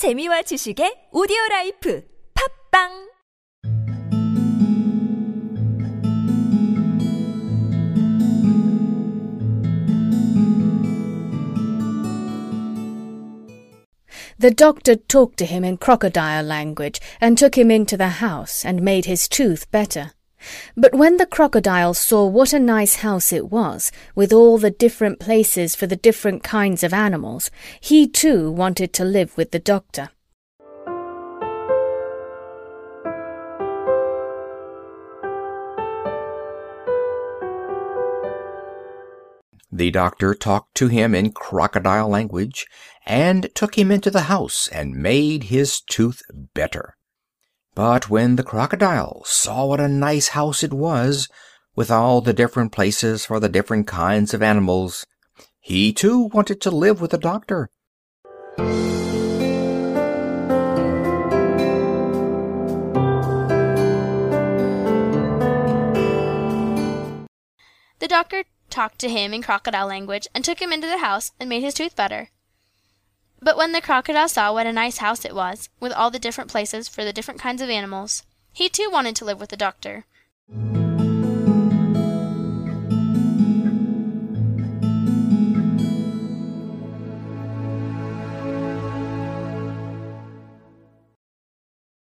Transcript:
재미와 지식의 오디오 라이프 팝빵 The doctor talked to him in crocodile language, and took him into the house, and made his tooth better. But when the crocodile saw what a nice house it was, with all the different places for the different kinds of animals, he too wanted to live with the doctor. The doctor talked to him in crocodile language, and took him into the house, and made his tooth better. But when the crocodile saw what a nice house it was, with all the different places for the different kinds of animals, he too wanted to live with the doctor. The doctor talked to him in crocodile language, and took him into the house, and made his tooth better. But when the crocodile saw what a nice house it was, with all the different places for the different kinds of animals, he too wanted to live with the doctor.